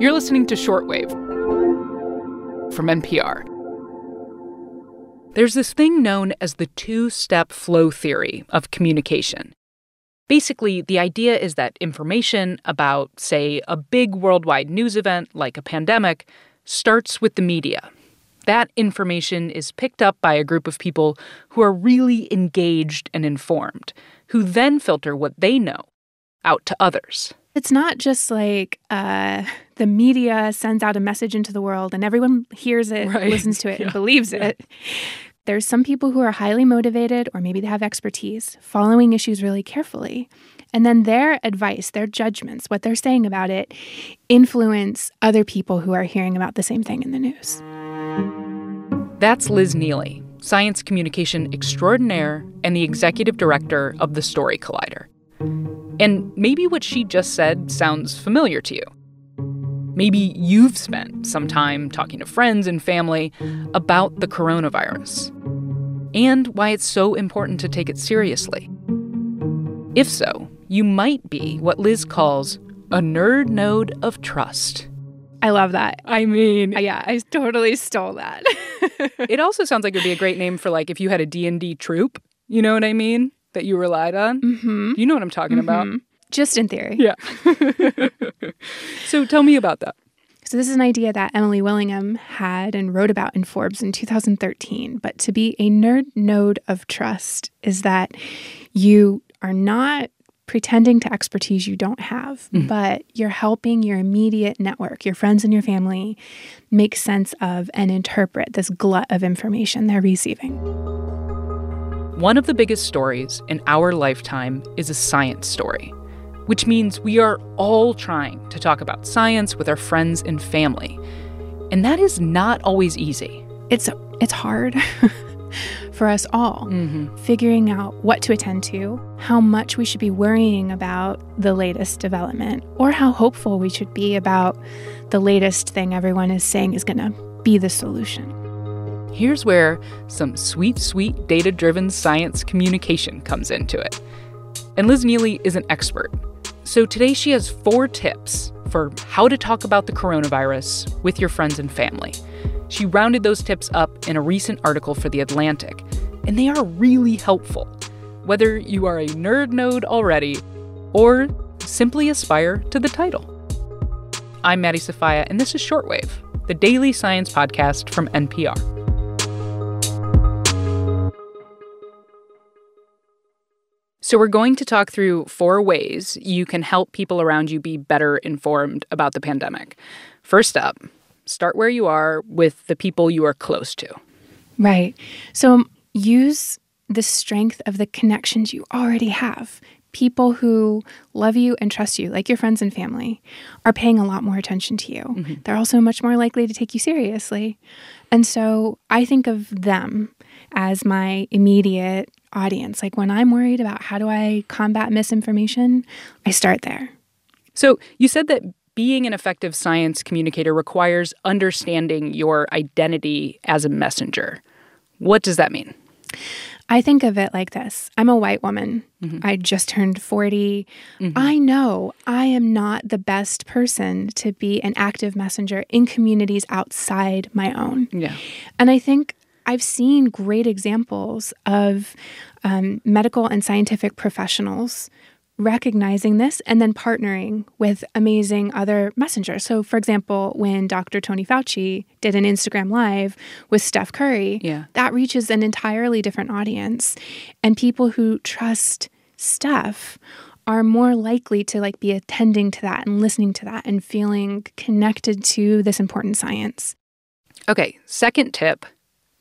You're listening to Shortwave from NPR. There's this thing known as the two step flow theory of communication. Basically, the idea is that information about, say, a big worldwide news event like a pandemic starts with the media. That information is picked up by a group of people who are really engaged and informed, who then filter what they know out to others. It's not just like uh, the media sends out a message into the world and everyone hears it, right. listens to it, yeah. and believes yeah. it. There's some people who are highly motivated, or maybe they have expertise, following issues really carefully. And then their advice, their judgments, what they're saying about it, influence other people who are hearing about the same thing in the news. That's Liz Neely, science communication extraordinaire and the executive director of the Story Collider. And maybe what she just said sounds familiar to you. Maybe you've spent some time talking to friends and family about the coronavirus and why it's so important to take it seriously. If so, you might be what Liz calls a nerd node of trust. I love that. I mean, uh, yeah, I totally stole that. it also sounds like it'd be a great name for like if you had a D&D troop, you know what I mean? That you relied on. Mm-hmm. You know what I'm talking mm-hmm. about. Just in theory. Yeah. so tell me about that. So, this is an idea that Emily Willingham had and wrote about in Forbes in 2013. But to be a nerd node of trust is that you are not pretending to expertise you don't have, mm. but you're helping your immediate network, your friends and your family, make sense of and interpret this glut of information they're receiving. One of the biggest stories in our lifetime is a science story which means we are all trying to talk about science with our friends and family. And that is not always easy. It's it's hard for us all mm-hmm. figuring out what to attend to, how much we should be worrying about the latest development, or how hopeful we should be about the latest thing everyone is saying is going to be the solution. Here's where some sweet, sweet data driven science communication comes into it. And Liz Neely is an expert so today she has four tips for how to talk about the coronavirus with your friends and family. She rounded those tips up in a recent article for The Atlantic, and they are really helpful, whether you are a nerd node already or simply aspire to the title. I'm Maddie Sofia, and this is Shortwave, the daily science podcast from NPR. So, we're going to talk through four ways you can help people around you be better informed about the pandemic. First up, start where you are with the people you are close to. Right. So, use the strength of the connections you already have. People who love you and trust you, like your friends and family, are paying a lot more attention to you. Mm-hmm. They're also much more likely to take you seriously. And so I think of them as my immediate audience. Like when I'm worried about how do I combat misinformation, I start there. So you said that being an effective science communicator requires understanding your identity as a messenger. What does that mean? I think of it like this I'm a white woman. Mm-hmm. I just turned 40. Mm-hmm. I know I am not the best person to be an active messenger in communities outside my own. Yeah. And I think I've seen great examples of um, medical and scientific professionals recognizing this and then partnering with amazing other messengers. So, for example, when Dr. Tony Fauci did an Instagram Live with Steph Curry, yeah. that reaches an entirely different audience. And people who trust Steph are more likely to like be attending to that and listening to that and feeling connected to this important science. Okay, second tip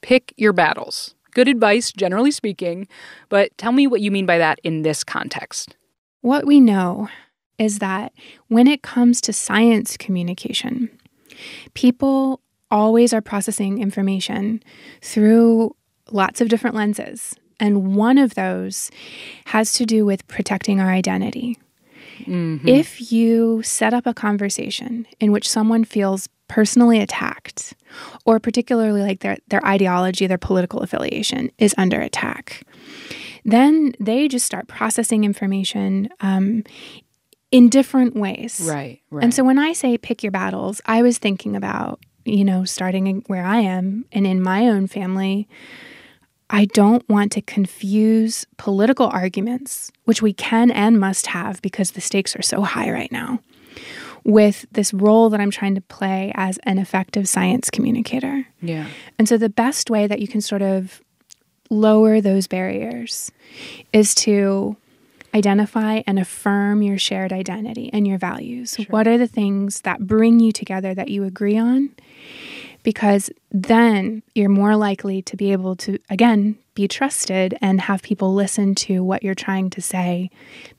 Pick your battles. Good advice, generally speaking, but tell me what you mean by that in this context. What we know is that when it comes to science communication, people always are processing information through lots of different lenses. And one of those has to do with protecting our identity. Mm-hmm. If you set up a conversation in which someone feels personally attacked, or particularly like their, their ideology, their political affiliation is under attack, then they just start processing information um, in different ways. Right, right. And so when I say pick your battles, I was thinking about, you know, starting where I am and in my own family, I don't want to confuse political arguments, which we can and must have because the stakes are so high right now, with this role that I'm trying to play as an effective science communicator. Yeah. And so the best way that you can sort of lower those barriers is to identify and affirm your shared identity and your values. Sure. What are the things that bring you together that you agree on? because then you're more likely to be able to, again, be trusted and have people listen to what you're trying to say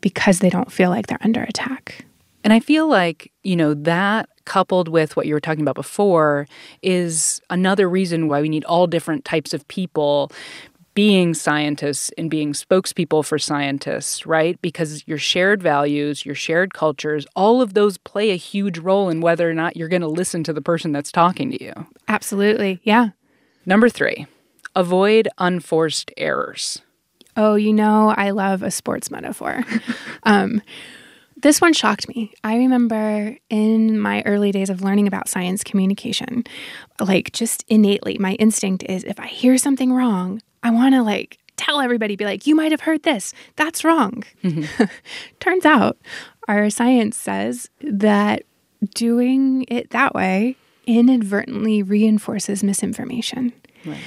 because they don't feel like they're under attack. And I feel like, you know, that coupled with what you were talking about before is another reason why we need all different types of people being scientists and being spokespeople for scientists, right? Because your shared values, your shared cultures, all of those play a huge role in whether or not you're going to listen to the person that's talking to you. Absolutely. Yeah. Number three, avoid unforced errors. Oh, you know, I love a sports metaphor. um, this one shocked me. I remember in my early days of learning about science communication, like just innately, my instinct is if I hear something wrong, I want to like tell everybody, be like, you might have heard this. That's wrong. Mm-hmm. Turns out our science says that doing it that way inadvertently reinforces misinformation. Right.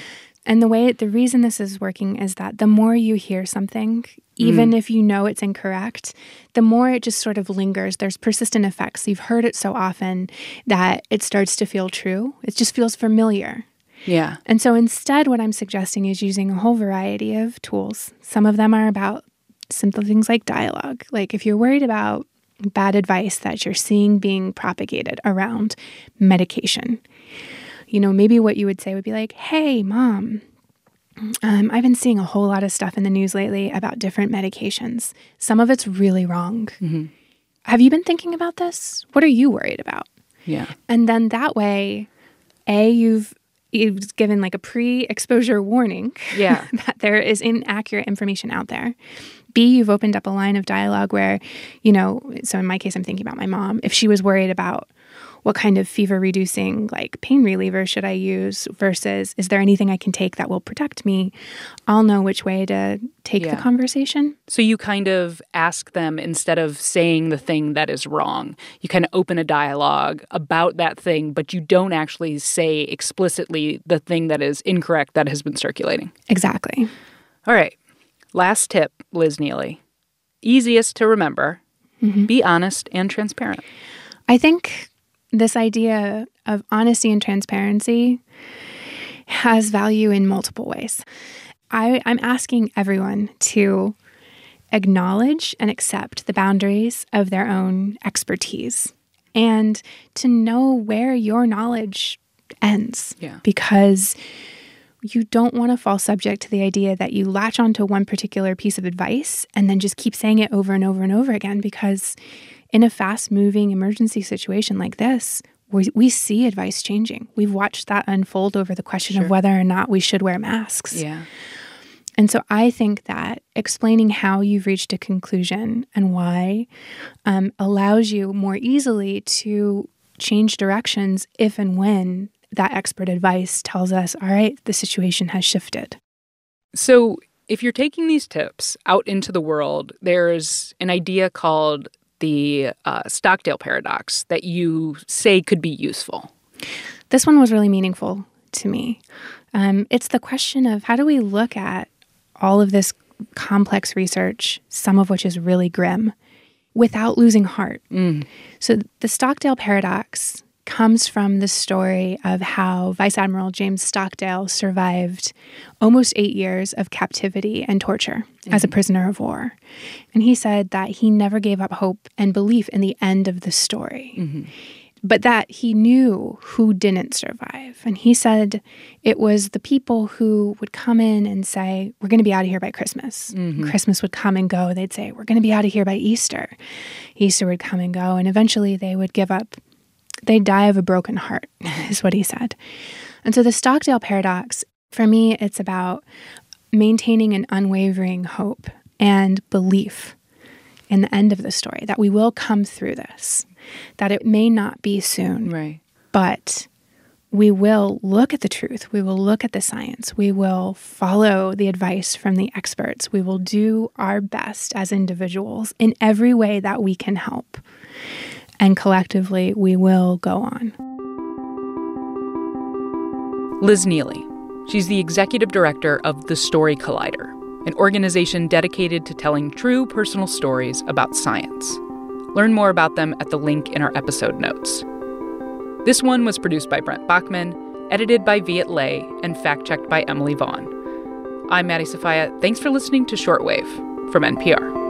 And the way, the reason this is working is that the more you hear something, even mm. if you know it's incorrect, the more it just sort of lingers. There's persistent effects. You've heard it so often that it starts to feel true. It just feels familiar. Yeah. And so instead, what I'm suggesting is using a whole variety of tools. Some of them are about simple things like dialogue. Like if you're worried about bad advice that you're seeing being propagated around medication, you know, maybe what you would say would be like, hey, mom, um, I've been seeing a whole lot of stuff in the news lately about different medications. Some of it's really wrong. Mm-hmm. Have you been thinking about this? What are you worried about? Yeah. And then that way, A, you've you've given like a pre-exposure warning yeah. that there is inaccurate information out there. B, you've opened up a line of dialogue where, you know, so in my case, I'm thinking about my mom. If she was worried about what kind of fever reducing like pain reliever should I use versus is there anything I can take that will protect me? I'll know which way to take yeah. the conversation. So you kind of ask them instead of saying the thing that is wrong. You kind of open a dialogue about that thing, but you don't actually say explicitly the thing that is incorrect that has been circulating. Exactly. All right. Last tip, Liz Neely. Easiest to remember. Mm-hmm. Be honest and transparent. I think this idea of honesty and transparency has value in multiple ways. I, I'm asking everyone to acknowledge and accept the boundaries of their own expertise and to know where your knowledge ends. Yeah. Because you don't want to fall subject to the idea that you latch onto one particular piece of advice and then just keep saying it over and over and over again because in a fast moving emergency situation like this, we, we see advice changing. We've watched that unfold over the question sure. of whether or not we should wear masks. Yeah. And so I think that explaining how you've reached a conclusion and why um, allows you more easily to change directions if and when that expert advice tells us, all right, the situation has shifted. So, if you're taking these tips out into the world, there's an idea called the uh, Stockdale paradox that you say could be useful? This one was really meaningful to me. Um, it's the question of how do we look at all of this complex research, some of which is really grim, without losing heart? Mm. So, the Stockdale paradox comes from the story of how Vice Admiral James Stockdale survived almost eight years of captivity and torture mm-hmm. as a mm-hmm. prisoner of war. And he said that he never gave up hope and belief in the end of the story. Mm-hmm. But that he knew who didn't survive. And he said it was the people who would come in and say, We're going to be out of here by Christmas. Mm-hmm. Christmas would come and go. They'd say, We're going to be out of here by Easter. Easter would come and go. And eventually they would give up they die of a broken heart, is what he said. And so the Stockdale paradox, for me, it's about maintaining an unwavering hope and belief in the end of the story, that we will come through this, that it may not be soon, Right. but we will look at the truth. We will look at the science. We will follow the advice from the experts. We will do our best as individuals in every way that we can help. And collectively, we will go on. Liz Neely. She's the executive director of The Story Collider, an organization dedicated to telling true personal stories about science. Learn more about them at the link in our episode notes. This one was produced by Brent Baughman, edited by Viet Le, and fact checked by Emily Vaughn. I'm Maddie Sofia. Thanks for listening to Shortwave from NPR.